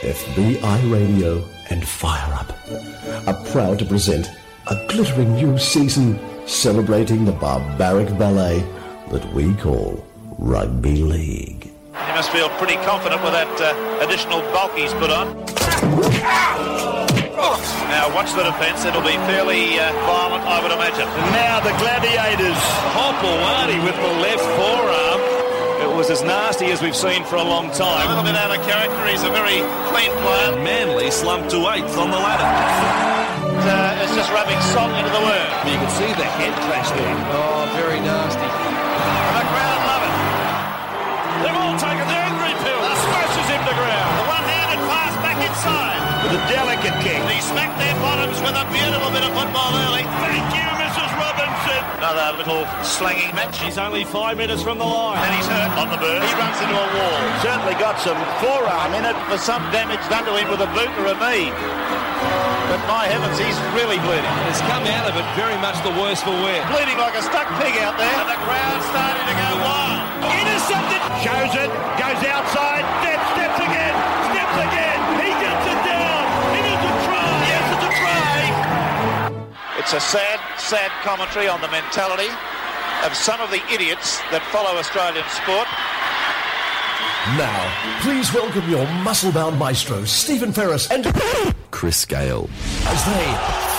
FBI Radio and Fire Up are proud to present a glittering new season celebrating the barbaric ballet that we call Rugby League. He must feel pretty confident with that uh, additional bulk he's put on. Now watch the defence. It'll be fairly uh, violent, I would imagine. And now the Gladiators. Hopewadi with the left forearm. It was as nasty as we've seen for a long time. A little bit out of character. He's a very clean player. Manly slumped to eighth on the ladder. Uh, it's just rubbing salt into the wound. You can see the head clash there. Oh, very nasty. And the crowd love it. They've all taken the angry pill. Smashes him to ground. The one-handed pass back inside. With a delicate kick. He smacked their bottoms with a beautiful bit of football early. Thank you, Mrs. Robinson. Another little slanging match. He's only five metres from the line. And he's hurt on the bird. He runs into a wall. Certainly got some forearm in it. For some damage done to him with a boot or a knee. But my heavens, he's really bleeding. Has come out of it very much the worse for wear. Bleeding like a stuck pig out there. And the crowd's starting to go wild. Intercepted. Shows it. Goes outside. Steps, steps again. Steps again. He gets it down. It is a try. Yes, it's a try. It's a sad, sad commentary on the mentality of some of the idiots that follow Australian sport. Now, please welcome your muscle-bound maestros, Stephen Ferris and Chris Gale. as they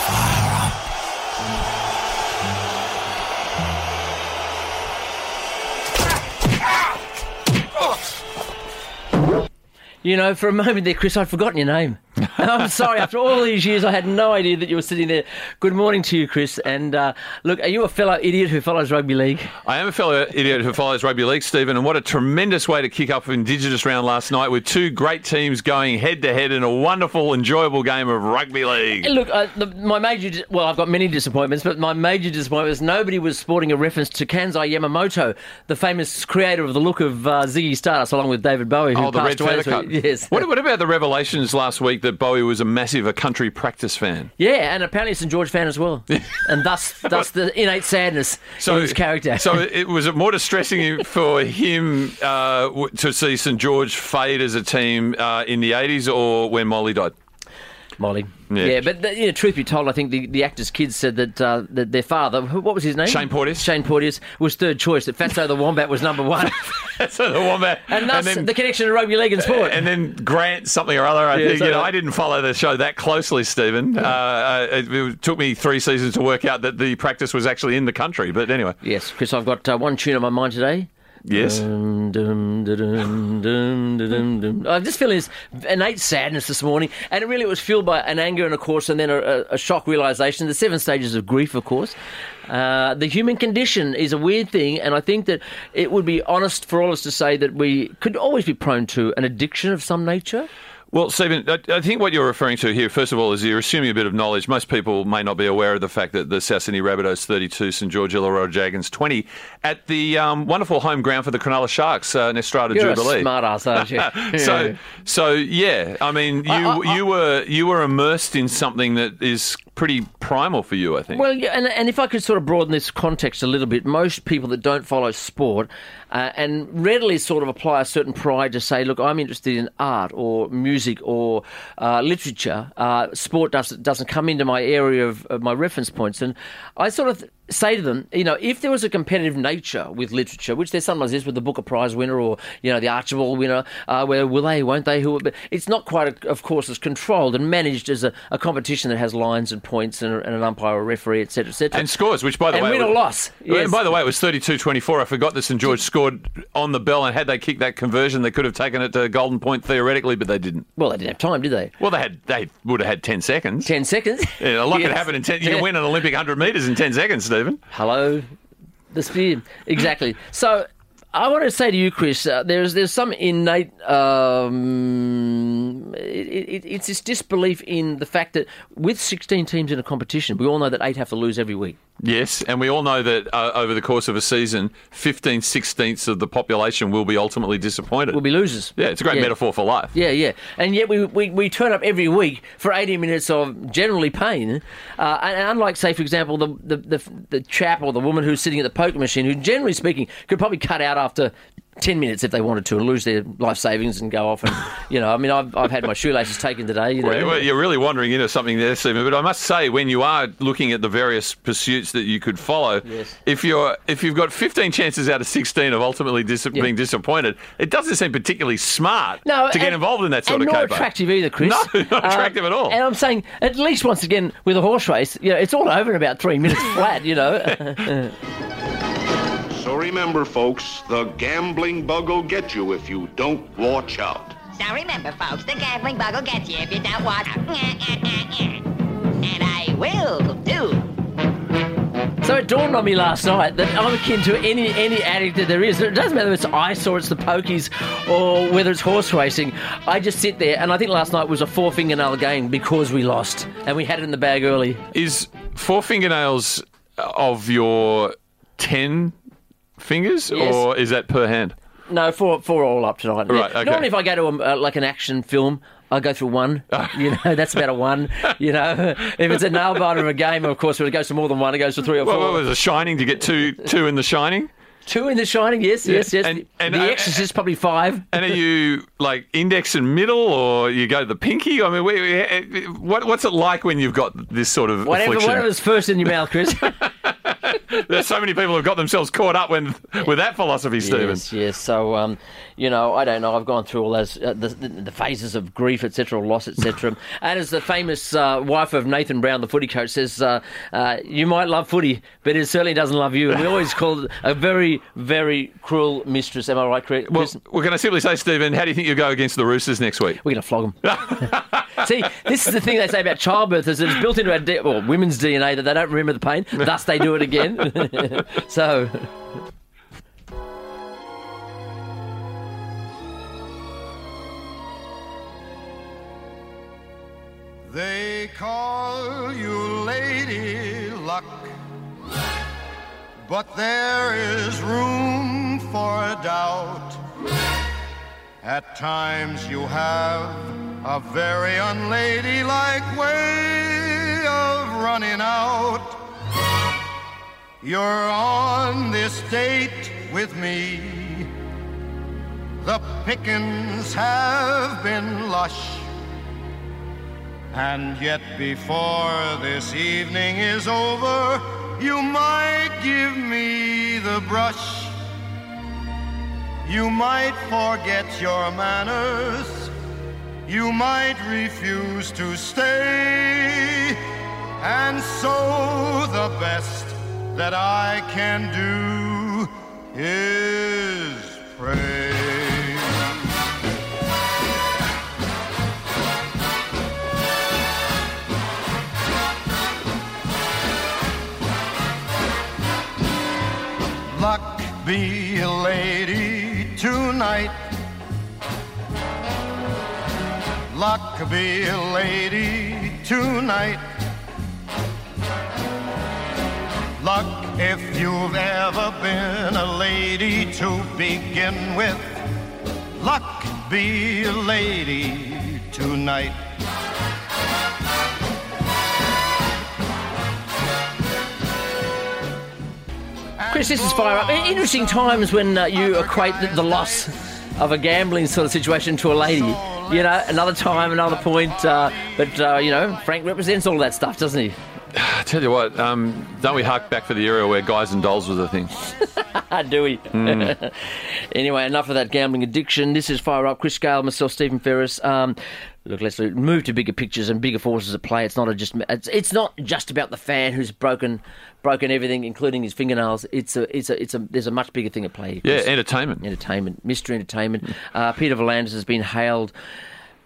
You know, for a moment there, Chris, I'd forgotten your name. I'm sorry. After all these years, I had no idea that you were sitting there. Good morning to you, Chris. And uh, look, are you a fellow idiot who follows rugby league? I am a fellow idiot who follows rugby league, Stephen, and what a tremendous way to kick off Indigenous round last night with two great teams going head to head in a wonderful, enjoyable game of rugby league. Look, uh, the, my major, well, I've got many disappointments, but my major disappointment is nobody was sporting a reference to Kansai Yamamoto, the famous creator of the look of uh, Ziggy Stardust, along with David Bowie, who Oh, the passed red away. Feather this cut. week. Yes. What, what about the revelations last week that Bowie was a massive a country practice fan? Yeah, and apparently a St George fan as well, and thus, thus the innate sadness in his character. So it was it more distressing for him uh, to see St George fade as a team uh, in the eighties, or when Molly died. Molly. Yeah. Yeah, but the, you know, truth be told, I think the, the actor's kids said that uh, that their father, what was his name? Shane Porteous. Shane Porteous was third choice. That Fatso the Wombat was number one, so the wombat, and thus then- the connection to rugby league and sport. And then Grant something or other. I Yeah, think so you know that- I didn't follow the show that closely, Stephen. Uh, uh, it, it took me three seasons to work out that the practice was actually in the country. But anyway, yes, Chris, I've got uh, one tune on my mind today. Yes. Dum, dum, dum, dum, dum, dum, dum. I just feel this innate sadness this morning, and it really was fueled by an anger and, of course, and then a, a, a shock realization. The seven stages of grief, of course. Uh, the human condition is a weird thing, and I think that it would be honest for all of us to say that we could always be prone to an addiction of some nature. Well, Stephen, I, I think what you're referring to here, first of all, is you're assuming a bit of knowledge. Most people may not be aware of the fact that the South Sydney Rabbitohs 32, St George Illawarra Dragons 20, at the um, wonderful home ground for the Cronulla Sharks, uh, Netstrata You're Jubilee. a smart ass, aren't you? so, so yeah, I mean, you I- I- you were you were immersed in something that is pretty primal for you, I think. Well, yeah, and, and if I could sort of broaden this context a little bit, most people that don't follow sport uh, and readily sort of apply a certain pride to say, look, I'm interested in art or music or uh, literature, uh, sport doesn't, doesn't come into my area of, of my reference points. And I sort of say to them, you know, if there was a competitive nature with literature, which there sometimes is with the Booker Prize winner or, you know, the Archibald winner, uh, where will they, won't they, who, but it's not quite, of course, as controlled and managed as a, a competition that has lines and points and, and an umpire or referee, etc., etc. and scores, which by the And way, win or loss, yes. And by the way, it was 32-24. I forgot that St George scored on the bell, and had they kicked that conversion, they could have taken it to Golden Point theoretically, but they didn't. Well, they didn't have time, did they? Well, they had they would have had ten seconds. 10 seconds. Yeah, a lot Yes. could happen in ten. You Yeah. can win an Olympic hundred meters in ten seconds, Stephen. Hello, the speed. Exactly. So I want to say to you, Chris, uh, there's there's some innate. Um, it, it, it's this disbelief in the fact that with 16 teams in a competition, we all know that eight have to lose every week. Yes, and we all know that uh, over the course of a season, 15 sixteenths of the population will be ultimately disappointed. We'll be losers. yeah, it's a great Yeah. metaphor for life. Yeah, yeah. And yet we, we, we turn up every week for 80 minutes of generally pain. Uh, and, and unlike, say, for example, the, the, the, the chap or the woman who's sitting at the poker machine, who generally speaking could probably cut out after 10 minutes if they wanted to and lose their life savings and go off and you know I mean I've, I've had my shoelaces taken today you know Well, you're really wandering into something there, Stephen. But I must say, when you are looking at the various pursuits that you could follow, Yes. if you're if you've got 15 chances out of 16 of ultimately dis- being disappointed, it doesn't seem particularly smart no, to get and- involved in that sort and of not caper. attractive either, Chris. No, not Um, attractive at all. And I'm saying, at least once again, with a horse race, you know, it's all over in about three minutes flat. You know, remember, folks, the gambling bug will get you if you don't watch out. So remember, folks, the gambling bug will get you if you don't watch out. And I will do. So it dawned on me last night that I'm akin to any any addict that there is. It doesn't matter if it's ice or it's the pokies or whether it's horse racing. I just sit there, and I think last night was a four fingernail game because we lost and we had it in the bag early. Is four fingernails of your 10 fingers, Yes. or is that per hand? No, four four all up tonight. Right, okay. Normally, if I go to a, uh, like an action film. I go through one, you know, that's about a one, you know. If it's a nail biter of a game, of course, when it goes to more than one, it goes to three or four. Well, what was a Shining to get two two in The Shining? Two in The Shining, yes, yes, yes. And- and the I- Exorcist, probably five. And are you like index and middle, or you go to the pinky? I mean, we, we- eh, eh, what, what's it like when you've got this sort of Whatever, affliction? whatever's first in your mouth, Chris. There's so many people who've got themselves caught up when, with that philosophy, Stephen. Yes, yes. So, um, you know, I don't know. I've gone through all those uh, the, the, phases of grief, etc., or loss, etc. and as the famous uh, wife of Nathan Brown, the footy coach, says, uh, uh, "You might love footy, but it certainly doesn't love you." And we always call it a very, very cruel mistress. Am I right, Chris? Well, we're going to simply say, Stephen, how do you think you'll go against the Roosters next week? We're going to flog them. See, this is the thing they say about childbirth is that it's built into our D- well, women's DNA that they don't remember the pain, thus they do it again. so, They call you Lady Luck, but there is room for doubt. At times you have a very unladylike way of running out. You're on this date with me. The pickings have been lush. And yet, before this evening is over, you might give me the brush. You might forget your manners. You might refuse to stay. And so, the best that I can do is pray. Be a lady tonight. Luck be a lady tonight. Luck if you've ever been a lady to begin with. Luck be a lady tonight. Chris, this is fire up. Interesting times when uh, you equate the, the loss of a gambling sort of situation to a lady. You know, another time, another point. Uh, but, uh, you know, Frank represents all that stuff, doesn't he? I tell you what, um, don't we hark back for the era where guys and dolls was a thing? Do we? anyway, enough of that gambling addiction. This is Fire Up. Chris Gale, myself, Stephen Ferris. Um, look, let's move to bigger pictures and bigger forces at play. It's not a just. It's, it's not just about the fan who's broken, broken everything, including his fingernails. It's a. It's a. It's a. There's a much bigger thing at play. Yeah, entertainment. entertainment, mystery entertainment. Uh, Peter V'landys has been hailed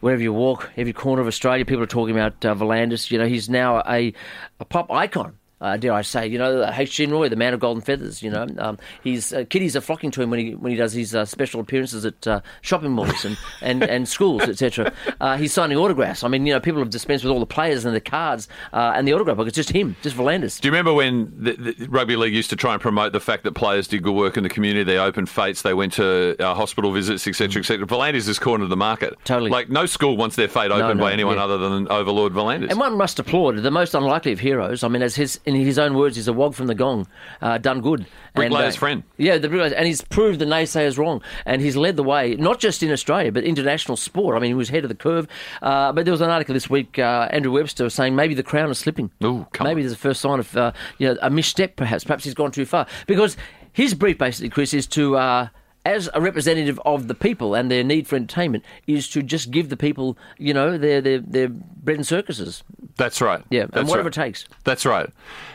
wherever you walk, every corner of Australia. People are talking about uh, V'landys. You know, he's now a, a pop icon. Uh, dare I say, you know, H. G. Roy, the man of golden feathers. You know, um, he's uh, kiddies are flocking to him when he when he does his uh, special appearances at uh, shopping malls and, and, and schools, etc. Uh, he's signing autographs. I mean, you know, people have dispensed with all the players and the cards uh, and the autograph book. It's just him, just V'landys. Do you remember when the, the rugby league used to try and promote the fact that players did good work in the community? They opened fates, they went to uh, hospital visits, etc., etc. V'landys has cornered the market. Totally. Like no school wants their fate opened no, by anyone yeah. other than Overlord V'landys. And one must applaud the most unlikely of heroes. I mean, as his in his own words, he's a wog from the gong, uh, done good. Bricklayer's uh, friend. Yeah, the bricklayers, and he's proved the naysayers wrong, and he's led the way not just in Australia but international sport. I mean, he was head of the curve. Uh, but there was an article this week, uh, Andrew Webster saying maybe the crown is slipping. Ooh, maybe on. there's a first sign of uh, you know a misstep, perhaps. Perhaps he's gone too far because his brief, basically, Chris, is to. As a representative of the people and their need for entertainment, is to just give the people, you know, their their, their bread and circuses. That's right. Yeah, and whatever right. it takes. That's right.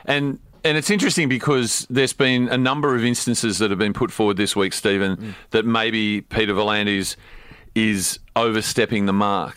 And and it's interesting because there's been a number of instances that have been put forward this week, Stephen, Mm. that maybe Peter V'landys is overstepping the mark.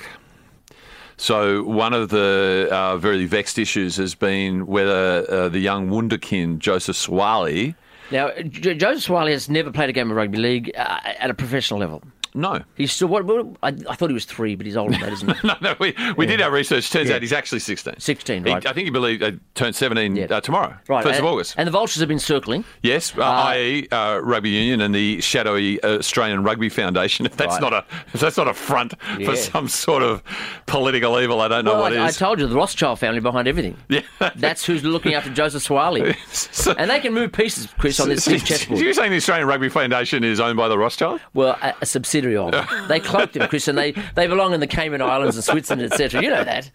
So one of the uh, very vexed issues has been whether uh, the young wunderkind Joseph Suaalii. Now, Joseph Suaalii has never played a game of rugby league uh, at a professional level. No, He's still what? what I, I thought he was three, but he's older than that, isn't he? no, no. We, we did our research. Turns Yeah. out he's actually 16. 16, He- right. I think he believed uh, turned 17 Yeah. uh, tomorrow, Right, 1st and, of August. And the vultures have been circling. Yes, uh, i.e., uh, Rugby Union and the shadowy uh, Australian Rugby Foundation. If that's Right. not a if that's not a front Yeah. for some sort of political evil, I don't know what I, I is. told you the Rothschild family behind everything. yeah, That's who's looking after Joseph Suaalii. So- and they can move pieces, Chris, on this big chessboard. You're saying the Australian Rugby Foundation is owned by the Rothschild? Well, a, a subsidiary of. they cloaked him, Chris, and they, they belong in the Cayman Islands and Switzerland, etc. You know that.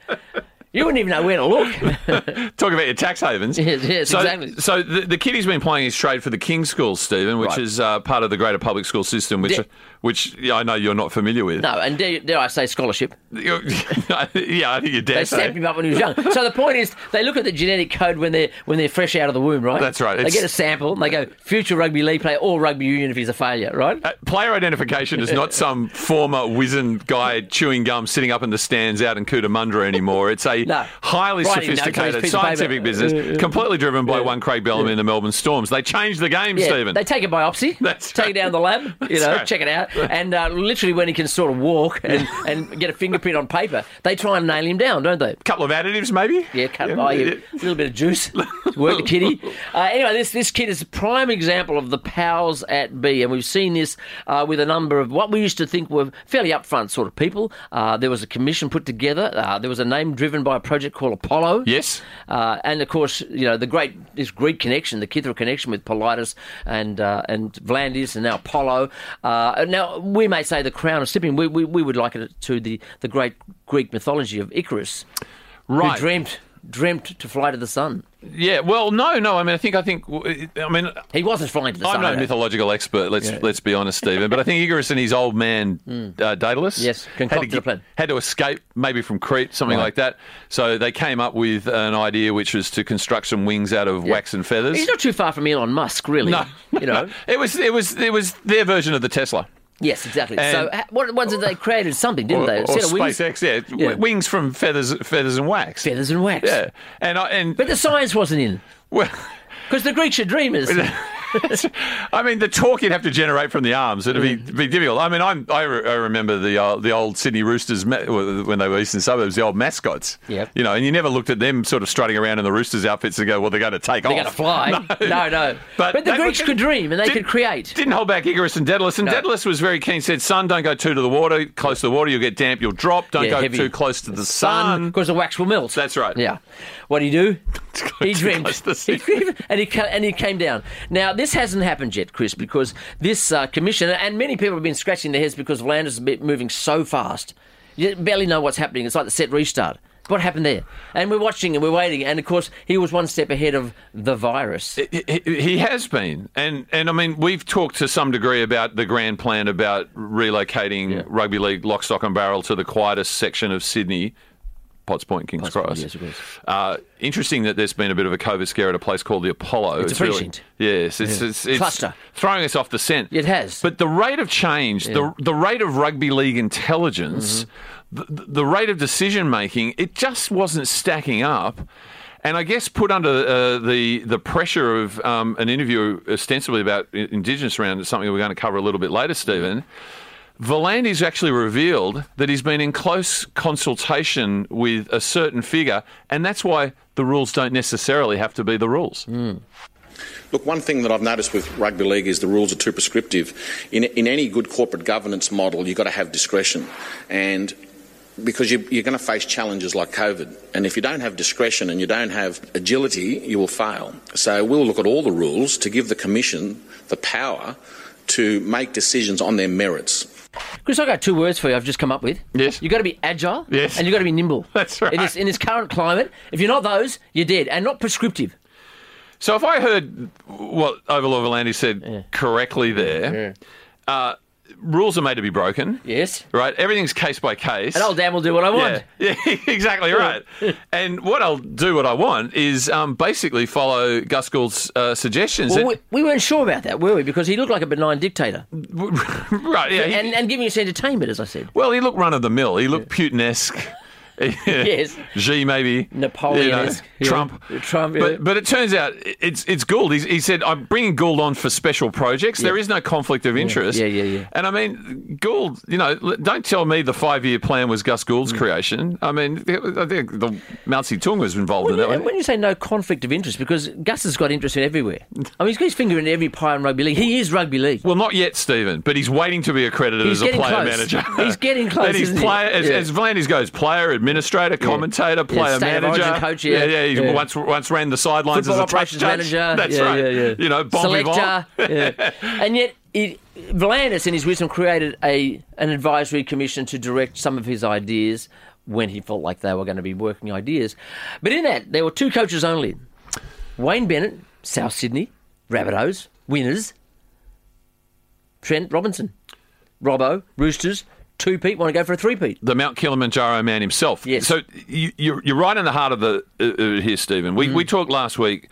You wouldn't even know where to look. Talk about your tax havens. Yes, yes, so, exactly. So the, the kid he's been playing his trade for the King's Schools, Stephen, which Right. is uh, part of the greater public school system, which Yeah. Which yeah, I know you're not familiar with. no, and dare, dare I say scholarship. Yeah, I think you dare They say. stamped him up when he was young. So the point is, they look at the genetic code when they're when they're fresh out of the womb, right? That's right. They It's- get a sample and they go future rugby league player or rugby union if he's a failure, right? Uh, player identification is not some former wizened guy chewing gum sitting up in the stands out in Cootamundra anymore. It's a No. highly Writing notes on his sophisticated paper. scientific business, completely driven by one Craig Bellamy and the Melbourne Storms. They changed the game, Stephen. they take a biopsy, That's take right. it down the lab, you know, right. check it out, and uh, literally when he can sort of walk and, and get a fingerprint on paper, they try and nail him down, don't they? A couple of additives, maybe. Yeah, cut, oh, yeah, a little bit of juice, work the kitty. Uh, anyway, this this kid is a prime example of the powers at B, and we've seen this uh, with a number of what we used to think were fairly upfront sort of people. Uh, there was a commission put together. Uh, there was a name driven by a project called Apollo. Yes. Uh, and of course, you know the great this Greek connection, the Kithra connection with Politis and uh, and V'landys and now Apollo. Uh, now we may say the crown is slipping. We, we we would like it to the the great Greek mythology of Icarus, Right. who dreamt dreamt to fly to the sun. Yeah. Well, no, no. I mean, I think, I think, I mean, He wasn't flying to the Sun I'm sun. no I know. mythological expert. Let's let's be honest, Stephen. But I think Icarus and his old man uh, Daedalus. Yes, had to, a plan. had to escape maybe from Crete, something Right. like that. So they came up with an idea, which was to construct some wings out of wax and feathers. He's not too far from Elon Musk, really. no, you know. no. it was it was it was their version of the Tesla. Yes, exactly. And- so, ha- what ones did they created something, didn't or, they? Or SpaceX, yeah. Yeah. Wings from feathers, feathers and wax. feathers and wax. Yeah, and I, and But the science wasn't in well, because the Greeks are dreamers. I mean, the torque you'd have to generate from the arms it'd be, be difficult. I mean, I'm, I, re- I remember the uh, the old Sydney Roosters ma- when they were eastern suburbs, the old mascots. Yep. You know, and you never looked at them sort of strutting around in the Roosters outfits and go, well, they're going to take off. They're going to fly. No, no. But, the Greeks could dream and they did- could create. Didn't hold back Icarus and Daedalus. And No. Daedalus was very keen, said, son, don't go too to the water, close to the water, you'll get damp, you'll drop. Don't Yeah, go heavy. too close to the sun. because the wax will melt. That's right. Yeah. What do you do? he dreamed. the He dreamed and he and he came down. Now this hasn't happened yet, Chris, because this uh, commission and many people have been scratching their heads because V'landys is moving so fast. You barely know what's happening. It's like the set restart. What happened there? And we're watching and we're waiting. And of course, he was one step ahead of the virus. He has been, and and I mean, we've talked to some degree about the grand plan about relocating Yeah. rugby league lock, stock, and barrel to the quietest section of Sydney, Potts Point, Kings Potts Point, Cross. yes, of course. Uh, interesting that there's been a bit of a COVID scare at a place called the Apollo. It's a precinct. yes, it's, it's, it's Cluster. throwing us off the scent. It has. But the rate of change, the the rate of rugby league intelligence, Mm-hmm. the, the rate of decision making, it just wasn't stacking up. And I guess put under uh, the the pressure of um, an interview ostensibly about Indigenous around something we're going to cover a little bit later, Stephen. V'landys actually revealed that he's been in close consultation with a certain figure, and that's why the rules don't necessarily have to be the rules. Hmm. Look, one thing that I've noticed with rugby league is the rules are too prescriptive. In, in any good corporate governance model, you've got to have discretion. And because you, you're going to face challenges like COVID. And if you don't have discretion and you don't have agility, you will fail. So we'll look at all the rules to give the Commission the power to make decisions on their merits. Chris, I got two words for you. I've just come up with. Yes. You've got to be agile. Yes. And you've got to be nimble. That's right. In this in this current climate, if you're not those, you're dead, and not prescriptive. So if I heard what Overlord V'landys said correctly there, uh, rules are made to be broken. Yes. Right? Everything's case by case. And old Dan will do what I want. Yeah, yeah exactly right. and what I'll do, what I want, is um, basically follow Gus Gould's uh, suggestions. Well, we, we weren't sure about that, were we? Because he looked like a benign dictator. right, yeah. he- and, and giving us entertainment, as I said. well, he looked run of the mill. He looked Putin-esque. Yes. G maybe Napoleon-esque, you know, yeah. Trump, Trump, yeah. But but it turns out it's it's Gould. He's, he said I'm bringing Gould on for special projects. There Yeah. is no conflict of interest. Yeah, yeah, yeah. And I mean, Gould. You know, don't tell me the five year plan was Gus Gould's Mm. creation. I mean, I think the Mao Zedong was involved in that. when you say no conflict of interest, because Gus has got interest in everywhere. I mean, he's got his finger in every pie in rugby league. He is rugby league. Well, not yet, Stephen, but he's waiting to be accredited He's as a player close. manager. He's getting close, and he's player, as, as V'landys goes, player, administrator, commentator, player manager. coach, yeah. yeah, He once once ran the sidelines Football as a operations judge. manager. That's yeah, right. Yeah, yeah. You know, bon selector. yeah. And yet, it, V'landys, in his wisdom, created a an advisory commission to direct some of his ideas when he felt like they were going to be working ideas. But in that, there were two coaches only: Wayne Bennett, South Sydney, Rabbitohs, winners. Trent Robinson, Robbo, Roosters. Two Pete want to go for a three Pete. the Mount Kilimanjaro man himself. Yes. So you, you're, you're right in the heart of the uh, uh, here, Stephen. We, Mm. we talked last week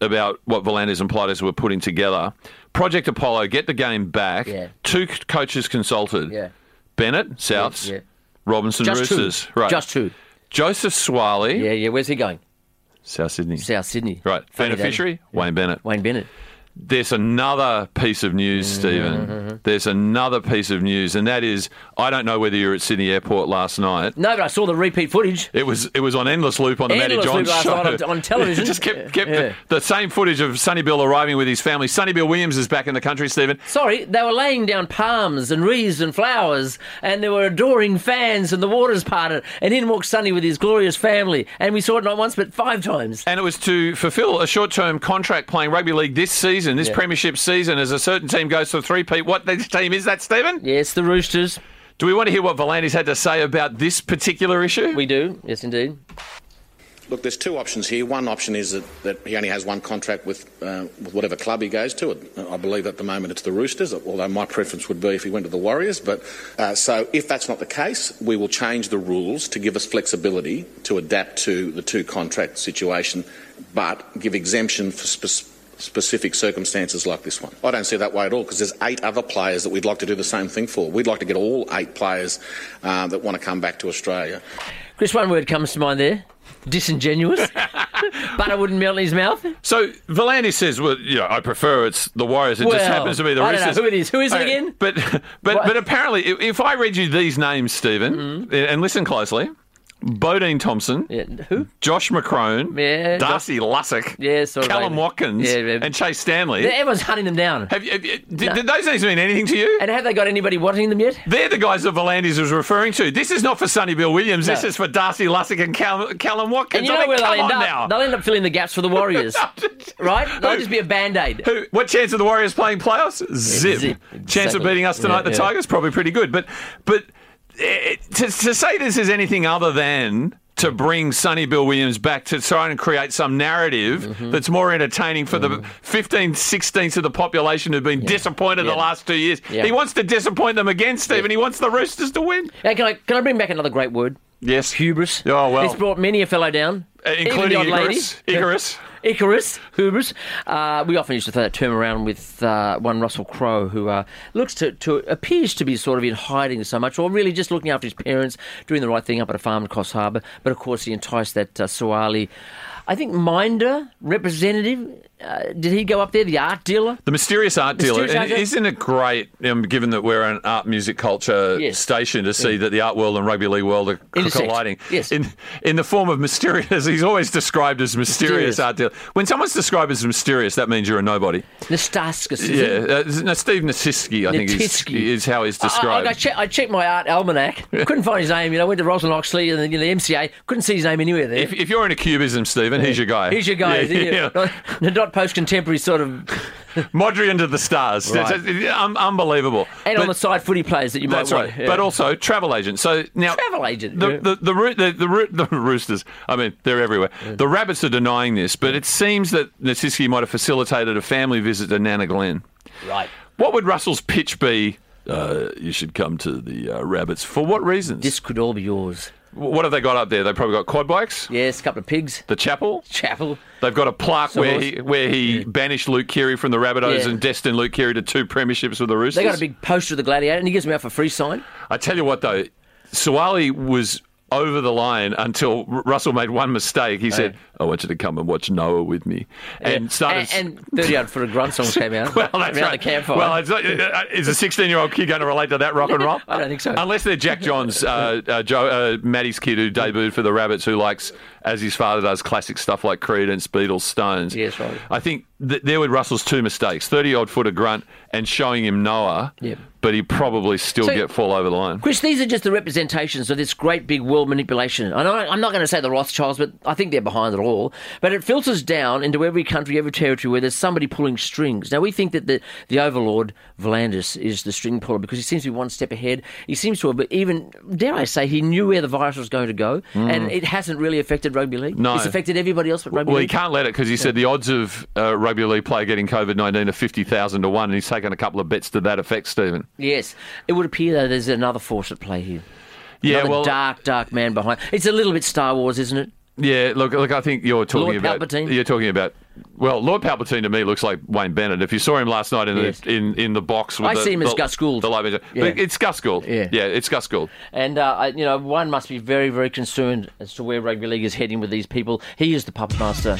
about what V'landys and Politis were putting together. Project Apollo, get the game back. Yeah. Two coaches consulted. Yeah. Bennett, Souths, Yeah. Robinson, Just Roosters. two. Right. Just two. Joseph Suaalii, Yeah, yeah. Where's he going? South Sydney. South Sydney. Right. Funny Beneficiary. Wayne Bennett. Wayne Bennett. There's another piece of news, Mm-hmm, Stephen. There's another piece of news, and that is I don't know whether you were at Sydney Airport last night. No, but I saw the repeat footage. It was it was on endless loop on the Endless Matty John loop show on- on television. It just kept kept Yeah. the, the same footage of Sonny Bill arriving with his family. Sonny Bill Williams is back in the country, Stephen. Sorry, they were laying down palms and wreaths and flowers, and there were adoring fans, and the waters parted, and in walked Sonny with his glorious family, and we saw it not once but five times. And it was to fulfil a short-term contract playing rugby league this season, this Yeah. premiership season, as a certain team goes to three. Pete, what this team is that, Stephen? Yes, the Roosters. Do we want to hear what V'landys had to say about this particular issue? We do, yes, indeed. Look, there's two options here. One option is that, that he only has one contract with, uh, with whatever club he goes to. I believe at the moment it's the Roosters, although my preference would be if he went to the Warriors. But uh, so if that's not the case, we will change the rules to give us flexibility to adapt to the two contract situation, but give exemption for spe- specific circumstances like this one. I don't see it that way at all because there's eight other players that we'd like to do the same thing for. We'd like to get all eight players uh, that want to come back to Australia. Chris, one word comes to mind there. Disingenuous. Butter wouldn't melt in his mouth. So V'landys says, "Well, you know, I prefer it's the Warriors. It just happens to be the I don't know Roosters." who it is. Who is it Okay, again? But but but apparently, if- if I read you these names, Stephen, Mm-hmm. and listen closely, Bodene Thompson, Yeah, who? Josh McCrone, Yeah, Darcy Lussick, Yeah, sort of Callum. Watkins, Yeah, yeah. and Chase Stanley. Everyone's hunting them down. Have you, have you- did, No. did those names mean anything to you? And have they got anybody wanting them yet? They're the guys that V'landys was referring to. This is not for Sonny Bill Williams. This is for Darcy Lussick and Callum, Callum Watkins. And you I know mean, where they'll end up? now. They'll end up filling the gaps for the Warriors, right? They'll Who? just be a band aid. What chance of the Warriors playing playoffs? Zip. zip. Chance of beating us tonight, the. Tigers, probably pretty good. But but to, to say this is anything other than to bring Sonny Bill Williams back to try and create some narrative Mm-hmm. that's more entertaining for the 15 16ths of the population who've been disappointed Yeah. the last two years. Yeah. He wants to disappoint them again, Stephen. He wants the Roosters to win. Hey, can I can I bring back another great word? Yes. Hubris. Oh, well. It's brought many a fellow down, Uh, including Icarus. lady. Icarus. Icarus, hubris. Uh, we often used to throw that term around with uh, one Russell Crowe, who uh, looks to, to appears to be sort of in hiding so much, or really just looking after his parents, doing the right thing up at a farm in Coffs Harbour. But of course, he enticed that uh, Suaalii I think Minder, representative, uh, did he go up there, the art dealer? The mysterious art dealer. Mysterious art and dealer. isn't it great, um, given that we're an art music culture Yes. station, to see that the art world and rugby league world are Intersect. colliding? Yes. In, in the form of mysterious, he's always described as mysterious, Mysterious. art dealer. When someone's described as mysterious, that means you're a nobody. Nastaskas. is Yeah. Uh, no, Steve Nasiski, I think, is, is how he's I, I, described. I, check, I checked my art almanac. Couldn't find his name. You know, went to Roslyn Oxley and then you know, the MCA. Couldn't see his name anywhere there. if, if you're into cubism, Stephen, he's your guy. He's your guy. Yeah, yeah. Not, not post contemporary sort of. Mondrian to the stars. Right. It's- it's un- unbelievable. And But- on the side footy players that you might That's want. right. yeah. But also travel agent. So now Travel agent, The yeah. the the, the, the, the roosters. I mean, they're everywhere. The rabbits are denying this, but it seems that Nasiski might have facilitated a family visit to Nana Glen. right. What would Russell's pitch be? Uh, you should come to the uh, rabbits. For what reasons? This could all be yours. What have they got up there? They probably got quad bikes. Yes, a couple of pigs. The chapel. Chapel. They've got a plaque Some where he where he banished Luke Keary from the Rabbitohs Yeah. and destined Luke Keary to two premierships with the Roosters. They got a big poster of the gladiator, and he gives me out for free sign. I tell you what, though, Suaalii was over the line until Russell made one mistake. He said, "I want you to come and watch Noah with me," and Yeah. started. And, and 30 yard foot of grunt songs came out. well, that's around right. the campfire. Well, it's not- uh, is a 16-year-old kid going to relate to that rock and roll? I don't think so. Unless they're Jack Johns, uh, uh, Joe, uh, Matty's kid who debuted for the Rabbits, who likes, as his father does, classic stuff like Creedence, Beatles, Stones. Yes, right. I think th- there were Russell's two mistakes: 30-odd foot of grunt and showing him Noah. Yep. But he probably still So- get fall over the line. Chris, these are just the representations of this great big world manipulation. I I'm not going to say the Rothschilds, but I think they're behind it all. But it filters down into every country, every territory where there's somebody pulling strings. Now, we think that the, the overlord, V'landys, is the string puller because he seems to be one step ahead. He seems to have even, dare I say, he knew where the virus was going to go, and it hasn't really affected rugby league. Mm. No. It's affected everybody else but rugby league. Well, he can't let it because he said the odds of a rugby league player getting COVID 19 are 50,000 to 1, and he's taken a couple of bets to that effect, Stephen. Yes. It would appear, though, there's another force at play here. Yeah, Another well, dark, dark man behind. It's a little bit Star Wars, isn't it? yeah, look, look, I think you're talking Lord about. Palpatine? You're talking about. Well, Lord Palpatine to me looks like Wayne Bennett. If you saw him last night in Yes. the in, in the box, with I the, see him as the- Gus Gould. The live- Yeah. But it's Gus Gould. Yeah. yeah, it's Gus Gould. And uh, you know, one must be very, very concerned as to where rugby league is heading with these people. He is the puppet master.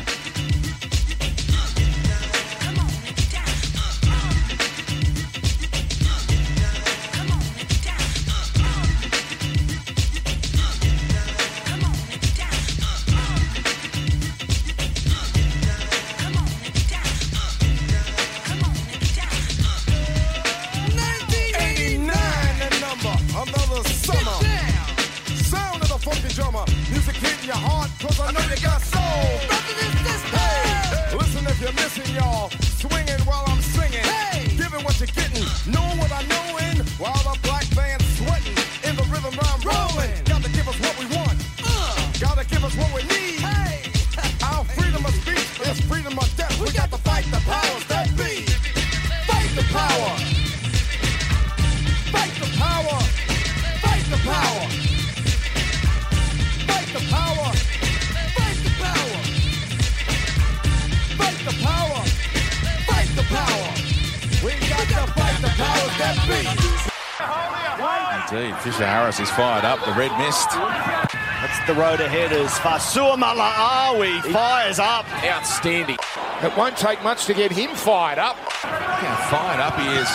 The road ahead as Fasua Malaawi fires up. Outstanding. It won't take much to get him fired up. How fired up he is.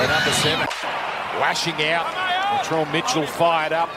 The number seven. Lashing out. Latrell Mitchell fired up.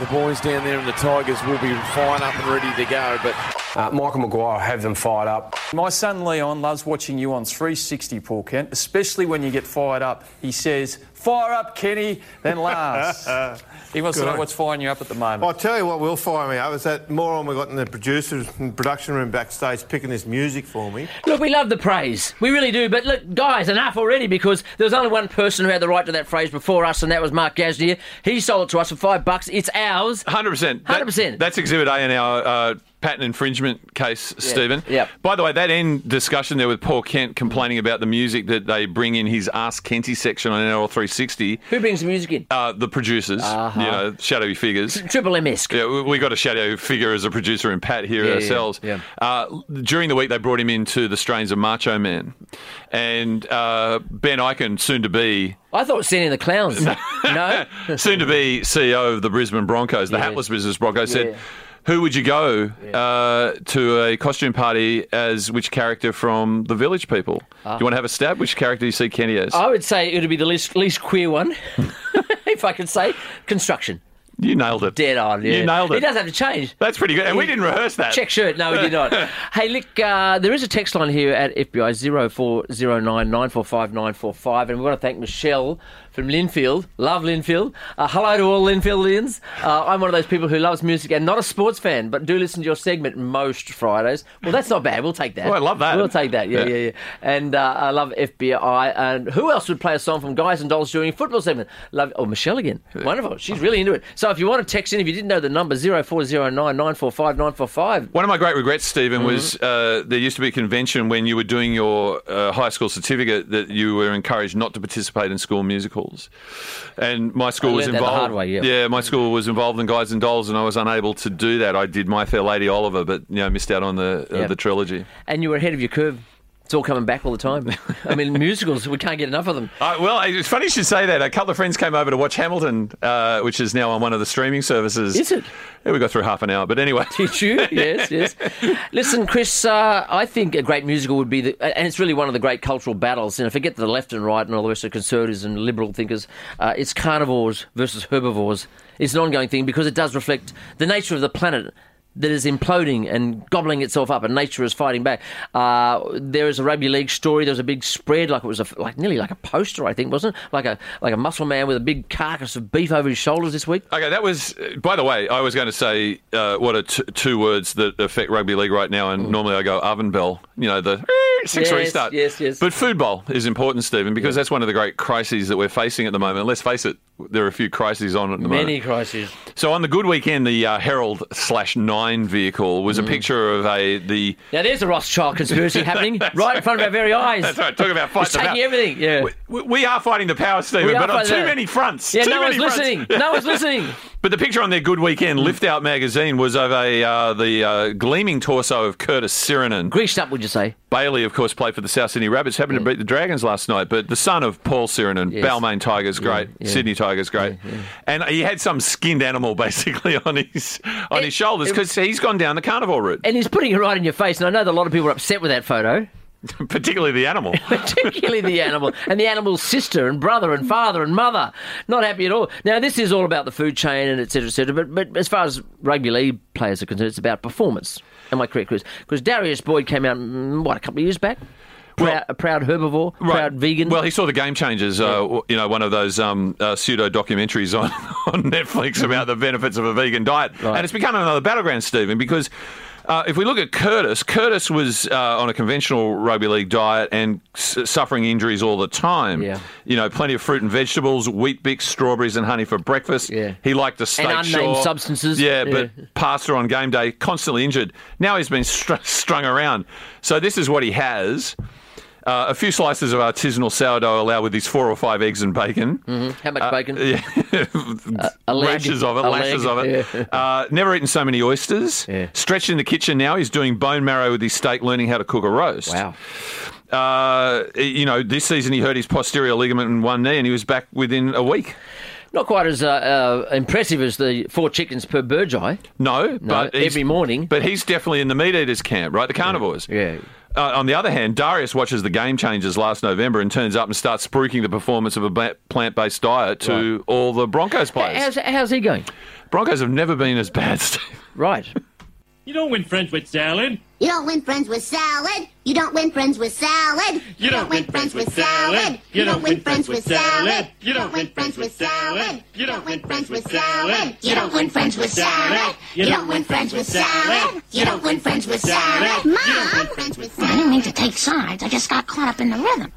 The boys down there in the Tigers will be fired up and ready to go, but uh, Michael Maguire have them fired up. My son Leon loves watching you on 360, Paul Kent, especially when you get fired up. He says, Fire up, Kenny, then laughs. he wants to know what's firing you up at the moment. I'll tell you what will fire me up is that moron we got in the producers and production room backstage picking this music for me. Look, we love the praise. We really do. But look, guys, enough already because there was only one person who had the right to that phrase before us, and that was Mark Gasnier. He sold it to us for five bucks. It's ours. 100%. 100%. That's Exhibit A in our uh, patent infringement case, Stephen. yep. By the way, that end discussion there with Paul Kent complaining about the music that they bring in his Ask Kenty section on NRL 360. Who brings the music in? Uh, the producers, Uh-huh. you know, shadowy figures. Triple M-esque. Yeah, we- got a shadow figure as a producer in Pat here Yeah, ourselves. yeah. Uh, during the week, they brought him into the strains of Macho Man, and uh, Ben Ikin, soon to be I thought sending the clowns. no? soon to be CEO of the Brisbane Broncos, the hapless Brisbane Broncos, said Who would you go uh, to a costume party as which character from the Village People? Ah. Do you want to have a stab? Which character do you see Kenny as? I would say it would be the least, least queer one, if I could say. Construction. You nailed it. Dead on, yeah. You nailed it. He does have to change. That's pretty good. And we didn't rehearse that. Check shirt. No, we did not. hey, look, uh, there is a text line here at FBI 0409 945 945, and we want to thank Michelle from Lindfield. Love Lindfield. Uh, hello to all Lindfieldians. Uh, I'm one of those people who loves music and not a sports fan, but do listen to your segment most Fridays. Well, that's not bad. We'll take that. Oh, I love that. We'll take that. Yeah, Yeah. yeah, yeah. And uh, I love FBI. And who else would play a song from Guys and Dolls during a football segment? Love. Oh, Michelle again. Wonderful. She's really into it. So if you want to text in, if you didn't know the number, 0409 945 945. One of my great regrets, Stephen, Mm-hmm. was uh, there used to be a convention when you were doing your uh, high school certificate that you were encouraged not to participate in school musicals. And my school was learned that the involved. way, yeah. my school was involved in Guys and Dolls, and I was unable to do that. I did My Fair Lady Oliver, but you know missed out on the uh, Yeah. the trilogy. And you were ahead of your curve. It's all coming back all the time. I mean, musicals, we can't get enough of them. Uh, well, it's funny you should say that. A couple of friends came over to watch Hamilton, uh, which is now on one of the streaming services. Is it? Yeah, we got through half an hour, but anyway. Did you? yes, yes. Listen, Chris, uh, I think a great musical would be, the, and it's really one of the great cultural battles. And forget the left and right and all the rest of conservatives and liberal thinkers. Uh, it's carnivores versus herbivores. It's an ongoing thing because it does reflect the nature of the planet that is imploding and gobbling itself up, and nature is fighting back. Uh, there is a rugby league story. There was a big spread, like it was a, like nearly like a poster, I think, wasn't it? Like a like a muscle man with a big carcass of beef over his shoulders this week. Okay, that was. By the way, I was going to say uh, what are t- two words that affect rugby league right now, and normally I go oven bell. You know the six Mm. Yes, restart. yes, yes. But food bowl is important, Stephen, because that's one of the great crises that we're facing at the moment. Let's face it, there are a few crises on at the moment. Many crises. So on the good weekend, the uh, Herald slash Nine vehicle was Mm. a picture of a the. Now there's a Rothschild conspiracy happening right in front of our very eyes. That's right. Talk about fighting the taking power. everything. Yeah. We, we are fighting the power, Stephen, but on too many fronts. Yeah, Too no many one's fronts. listening. No one's listening. But the picture on their good weekend, Lift Out magazine, was of a uh, the uh, gleaming torso of Curtis Sironen. Greased up, would you say? Bailey, of course, played for the South Sydney Rabbits. Happened to beat the Dragons last night, but the son of Paul Sironen, Yes. Balmain Tigers, great. yeah. Sydney Tigers, great. And he had some skinned animal basically on his on his shoulders because he's gone down the carnivore route, And he's putting it right in your face. And I know that a lot of people are upset with that photo, particularly the animal. particularly the animal and the animal's sister and brother and father and mother. Not happy at all. Now, this is all about the food chain and et cetera, et cetera. But, but as far as rugby league players are concerned, it's about performance. Am I correct, Chris? Because Darius Boyd came out, mm, what, a couple of years back? Proud, a proud herbivore, proud vegan. Well, he saw the Game Changers, uh, you know, one of those um, uh, pseudo documentaries on, on Netflix about the benefits of a vegan diet, and it's become another battleground, Stephen, because. Uh, if we look at Curtis, Curtis was uh, on a conventional rugby league diet and s- suffering injuries all the time. Yeah. You know, plenty of fruit and vegetables, Weet-Bix, strawberries, and honey for breakfast. Yeah. He liked a steak and unnamed shore. substances. Yeah, Yeah. but pasta on game day, constantly injured. Now he's been str- strung around. So this is what he has. Uh, a few slices of artisanal sourdough allowed with these four or five eggs and bacon. Mhm. How much bacon? Yeah. a. Rashes of it, A lashes leg, of it. yeah. Uh, never eaten so many oysters. Stretched in the kitchen now. He's doing bone marrow with his steak, learning how to cook a roast. Wow. Uh, you know, this season he hurt his posterior ligament in one knee and he was back within a week. Not quite as uh, uh, impressive as the four chickens per bird's eye. No, but every morning. But he's definitely in the meat eaters camp, right? The carnivores. Yeah. Uh, on the other hand, Darius watches the Game Changers last November and turns up and starts spruiking the performance of a plant-based diet to all the Broncos players. How's, how's he going? Broncos have never been as bad, Steve. Right. You don't win friends with salad. You don't win friends with salad. You don't win friends with salad. You don't win friends with salad. You don't win friends with salad. You don't win friends with salad. You don't win friends with salad. You don't win friends with salad. You don't win friends with salad. You don't win friends with salad. Mom, I didn't mean to take sides. I just got caught up in the rhythm.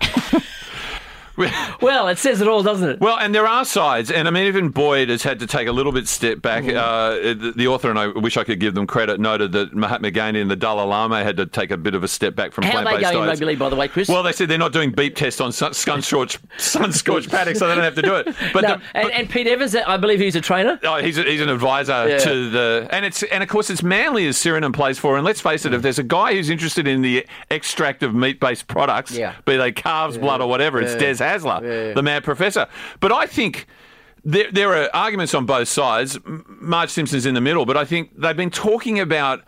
Well, it says it all, doesn't it? Well, and there are sides, and I mean, even Boyd has had to take a little bit step back. Mm. Uh, the, the author, and I wish I could give them credit, noted that Mahatma Gandhi and the Dalai Lama had to take a bit of a step back from How are they going diets. league, by the way, Chris? Well, they said they're not doing beep tests on sun- sun-scorched, sun-scorched paddocks, so they don't have to do it. But no, the, and, and Pete Evans, I believe he's a trainer. Oh, he's, a, he's an advisor Yeah. to the and it's and of course it's Manly as Sironen plays for and let's face it if there's a guy who's interested in the extract of meat based products Yeah. be they calves blood or whatever it's Yeah. Des Hasler Yeah. the mad professor but I think there, there are arguments on both sides. Marge Simpson's in the middle, but I think they've been talking about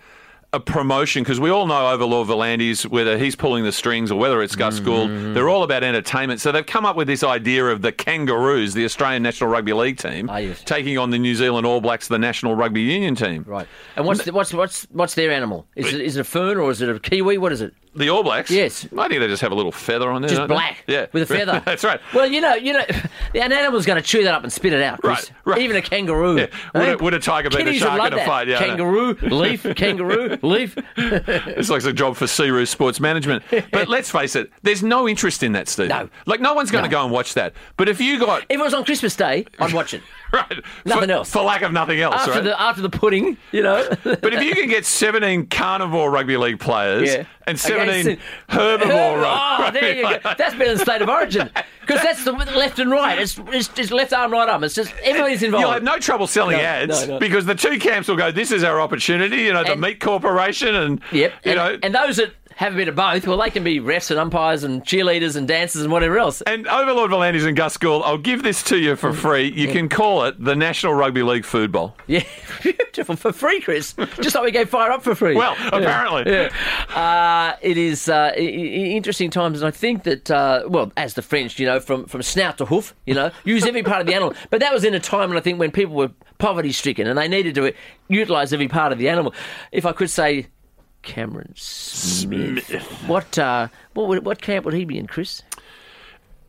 a promotion because we all know Overlord V'landys, whether he's pulling the strings or whether it's Gus Gould, Mm-hmm. they're all about entertainment. So they've come up with this idea of the Kangaroos, the Australian National Rugby League team, taking on the New Zealand All Blacks, the National Rugby Union team. Right. And what's the, what's what's what's their animal? Is it is it a fern or is it a kiwi? What is it? The All Blacks? Yes. I think they just have a little feather on there. Just don't they? black. Yeah. With a feather. That's right. Well, you know, you know, an animal's going to chew that up and spit it out. Right, right. Even a kangaroo. Yeah. Would, a, would a tiger beat a shark in a that. fight? Yeah, kangaroo, leaf, kangaroo, leaf. It's like a job for Searoo Sports Management. But let's face it, there's no interest in that, Steve. No. Like, no one's going to No. go and watch that. But if you got. If it was on Christmas Day, I'd watch it. right. Nothing for, else. For lack of nothing else, after right? the after the pudding, you know. but if you can get 17 carnivore rugby league players Yeah. and 17 Against- herbivore Oh, rugby there you go. That's better than state of origin because that's the left and right. It's, it's just left arm, right arm. It's just everybody's involved. You'll have no trouble selling No, ads no, no. because the two camps will go, this is our opportunity, you know, the And- meat corporation and, Yep. you and, know. and those that have a bit of both, well, they can be refs and umpires and cheerleaders and dancers and whatever else. And Overlord V'landys and Gus Gould, I'll give this to you for free. You can call it the National Rugby League Food Bowl. Yeah, beautiful for free, Chris. Just like we gave Fire Up for free. Well, Yeah. apparently. Yeah. Uh, it is uh, interesting times, and I think that uh, well, as the French, you know, from from snout to hoof, you know, use every part of the animal. But that was in a time, when I think, when people were poverty stricken and they needed to utilise every part of the animal. If I could say. Cameron Smith. What uh, what would, what camp would he be in, Chris?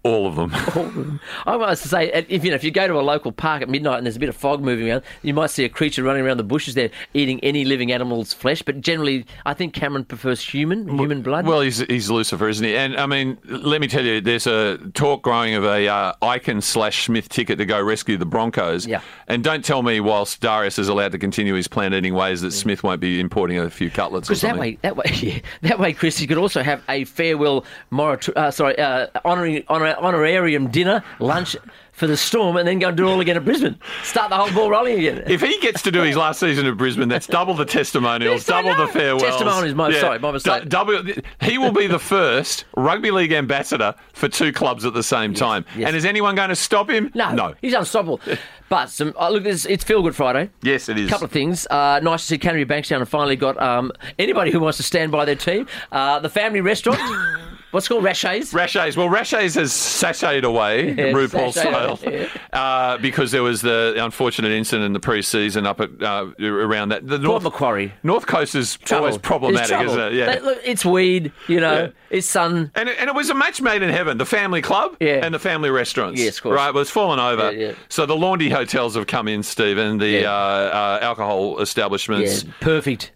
All of them. I was to say, if you know, if you go to a local park at midnight and there's a bit of fog moving around, you might see a creature running around the bushes there eating any living animal's flesh. But generally, I think Cameron prefers human, human blood. Well, he's, he's Lucifer, isn't he? And I mean, let me tell you, there's a talk growing of a uh, Ikin slash Smith ticket to go rescue the Broncos. Yeah. And don't tell me, whilst Darius is allowed to continue his plant-eating ways, that Smith won't be importing a few cutlets because that way, that way, yeah, that way, Chris, you could also have a farewell, moratorium. uh, sorry, uh, honoring, honor, honorarium dinner, lunch for the Storm, and then go and do it all again at Brisbane. Start the whole ball rolling again. If he gets to do his last season at Brisbane, that's double the testimonials, Yes, double the farewells. Testimonials, my- sorry, my mistake. Du- double, he will be the first rugby league ambassador for two clubs at the same time. yes. And is anyone going to stop him? No, No. he's unstoppable. but some, uh, look, it's, it's Feel Good Friday. Yes, it is. A couple of things. Uh, nice to see Canterbury Bankstown have finally got um, anybody who wants to stand by their team. Uh, the family restaurant. What's it called Rashays? Rashays. Well, Rashays has sashayed away Yeah, RuPaul style away, uh, because there was the unfortunate incident in the pre-season up at uh, around that. The Port North Macquarie. North Coast is Trouble. always problematic, isn't it? Yeah. Look, it's weed, you know. Yeah. It's sun. and it, and it was a match made in heaven. The family club Yeah. and the family restaurants. Yes, of course. Right, well, it's fallen over. Yeah, yeah. So the Laundy hotels have come in, Stephen. The Yeah. uh, uh, alcohol Yeah, establishments. perfect.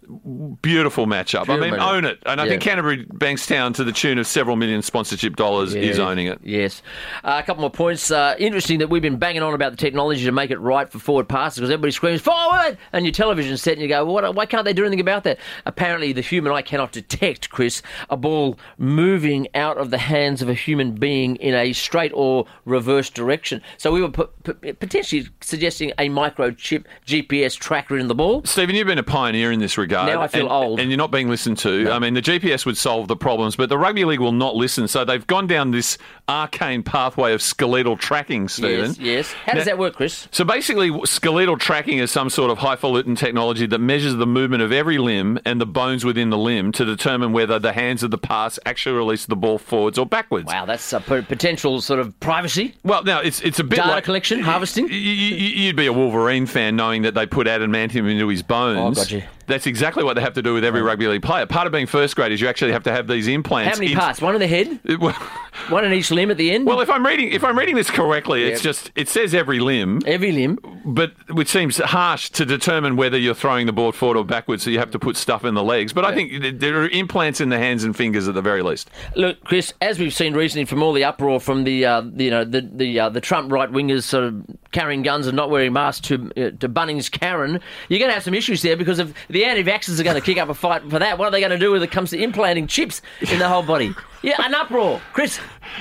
Beautiful matchup. I mean, matchup. own it. And I Yeah. think Canterbury Bankstown, to the tune of several million sponsorship dollars, is owning it. Yes. Uh, a couple more points. Uh, interesting that we've been banging on about the technology to make it right for forward passes because everybody screams forward and your television set and you go, well, what, why can't they do anything about that? Apparently, the human eye cannot detect, Chris, a ball moving out of the hands of a human being in a straight or reverse direction. So we were p- p- potentially suggesting a microchip GPS tracker in the ball. Stephen, you've been a pioneer in this regard. Now I feel and, old. And you're not being listened to. I mean, the GPS would solve the problems, but the Rugby League will not listen. So they've gone down this arcane pathway of skeletal tracking, Stephen. Yes, yes. How does that work, Chris? So basically, skeletal tracking is some sort of highfalutin technology that measures the movement of every limb and the bones within the limb to determine whether the hands of the pass actually release the ball forwards or backwards. Wow, that's a p- potential sort of privacy. Well, now it's it's a bit Data like collection, harvesting. y- y- You'd be a Wolverine fan knowing that they put adamantium into his bones. Oh, got you. That's exactly what they have to do with every rugby league player. Part of being first grade is you actually have to have these implants. How many in- parts? One in the head, one in each limb at the end. well, if I'm reading if I'm reading this correctly, it's just it says every limb, every limb. but which seems harsh to determine whether you're throwing the board forward or backwards. So you have to put stuff in the legs. But I think there are implants in the hands and fingers at the very least. Look, Chris, as we've seen recently from all the uproar from the uh, you know the the uh, the Trump right wingers sort of carrying guns and not wearing masks to uh, to Bunnings Karen, you're going to have some issues there because of the anti-vaxxers are going to kick up a fight for that, what are they going to do when it comes to implanting chips in the whole body? Yeah, an uproar, Chris.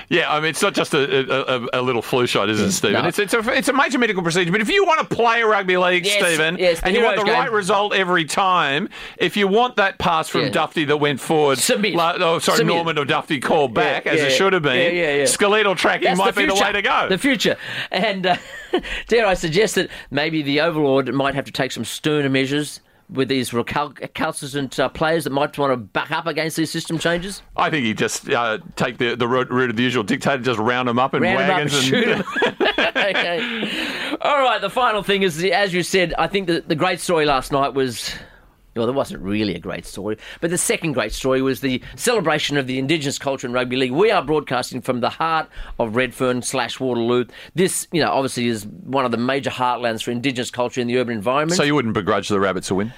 Yeah, I mean, it's not just a, a, a- little flu shot, is it, Stephen? No. It's, it's, a, it's a major medical procedure. But if you want to play rugby league, Yes, Stephen, yes, and you want the heroes right result every time, if you want that pass from Yeah. Dufty that went forward, Submit. like- oh, sorry, Submit. Norman or Dufty called back, Yeah, as yeah, it should have been, yeah, yeah, yeah. skeletal tracking That's might the be the way to go. The future. And uh, dare I suggest that maybe the Overlord might have to take some sterner measures with these recal- recalcitrant uh, players that might want to back up against these system changes? I think you just uh, take the, the route route of the usual dictator, just round them up in Round wagons and shoot 'em. okay. All right, the final thing is, as you said, I think the, the great story last night was. Well, there wasn't really a great story, but the second great story was the celebration of the Indigenous culture in rugby league. We are broadcasting from the heart of Redfern slash Waterloo. This, you know, obviously is one of the major heartlands for Indigenous culture in the urban environment. So you wouldn't begrudge the Rabbits a win?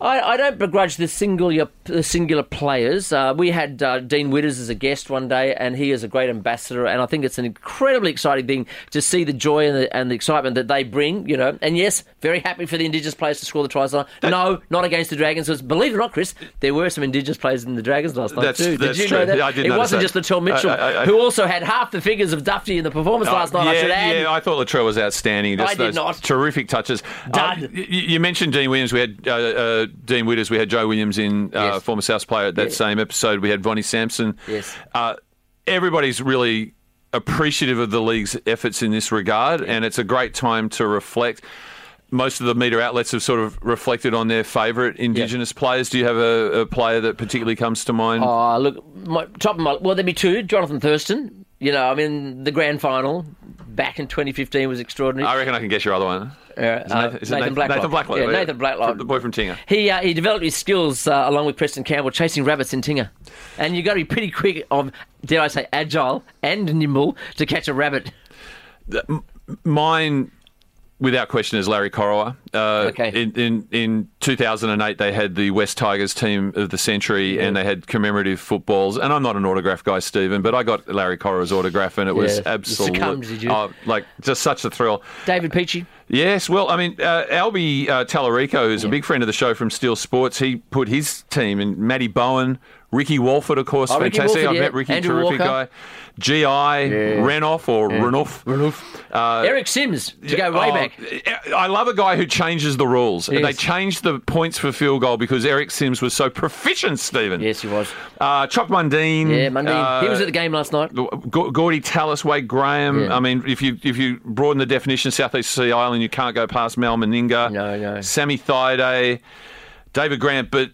I, I don't begrudge the singular the singular players. Uh, we had uh, Dean Widders as a guest one day, and he is a great ambassador. And I think it's an incredibly exciting thing to see the joy and the, and the excitement that they bring. You know, and yes, very happy for the Indigenous players to score the tries. No, not against the Dragons. Because believe it or not, Chris, there were some Indigenous players in the Dragons last night That's- too. Did you true. know that? I did it wasn't that. just Latrell Mitchell, I- I- who also had half the figures of Dufty in the performance last night. yeah, I should add. yeah, I thought Latrell was outstanding. Just I did not. Terrific touches. Dud. Uh, y- you mentioned Dean Williams. We had uh, uh, Dean Widders. We had Joe Williams in, uh, Yes. former South player at that Yeah. same episode. We had Vonnie Sampson. Yes. Uh, everybody's really appreciative of the league's efforts in this regard, and it's a great time to reflect. Most of the media outlets have sort of reflected on their favourite Indigenous players. Do you have a, a player that particularly comes to mind? Oh, look, my, top of my well, there'd be two. Johnathan Thurston. You know, I mean, the grand final back in 2015 was extraordinary. I reckon I can guess your other one. Uh, Nathan, Nathan Nathan, Blacklock. Nathan Blacklock. Yeah, Nathan Blacklock. The boy from Tingha. He uh, he developed his skills uh, along with Preston Campbell chasing rabbits in Tingha, and you've got to be pretty quick of dare I say agile and nimble to catch a rabbit. Mine, without question, is Larry Corowa. Uh, Okay. In, in in 2008, they had the West Tigers team of the century, and they had commemorative footballs. And I'm not an autograph guy, Stephen, but I got Larry Corowa's autograph, and it was Yeah, you absolute, succumbed, oh, like just such a thrill. David Peachey. Yes, well, I mean, uh, Albie uh, Tallarico, who's a big friend of the show from Steel Sports, he put his team in Matty Bowen, Ricky Walford, of course, Oh, fantastic. Walford, I've yeah. met Ricky, Andrew terrific Walker. guy. GI, Renoff or Renouf. Uh, Eric Simms to go way oh, back. I love a guy who changes the rules. Yes. They changed the points for field goal because Eric Simms was so proficient, Stephen. Yes, he was. Uh, Chuck Mundine. Yeah, Mundine. he uh, was at the game last night. G- Gordy Tallis, Wade Graham. Yeah. I mean, if you if you broaden the definition of Southeast Sea Island, you can't go past Mal Meninga. No, no. Sammy Thaiday, David Grant, but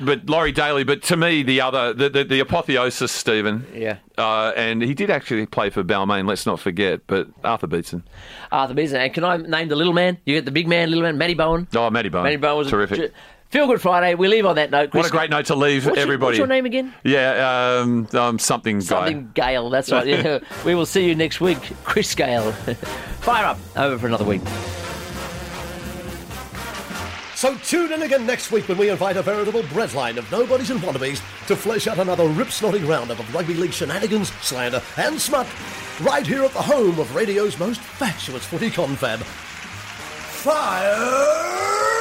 but Laurie Daley. But to me, the other the the, the apotheosis, Stephen. Yeah. Uh, and he did actually play for Balmain. Let's not forget. But Arthur Beetson. Arthur Beetson. And can I name the little man? You get the big man, little man, Matty Bowen. Oh, Matty Bowen. Matty Bowen was terrific. Feel Good Friday. We leave on that note. what a great note to leave What's your- everybody. what's your name again? Yeah, um, um, something guy. Something Gale. That's right. Yeah. we will see you next week. Chris Gale. Fire up. Over for another week. So tune in again next week when we invite a veritable breadline of nobodies and wannabes to flesh out another rip-snorting roundup of rugby league shenanigans, slander and smut right here at the home of radio's most fatuous footy confab. Fire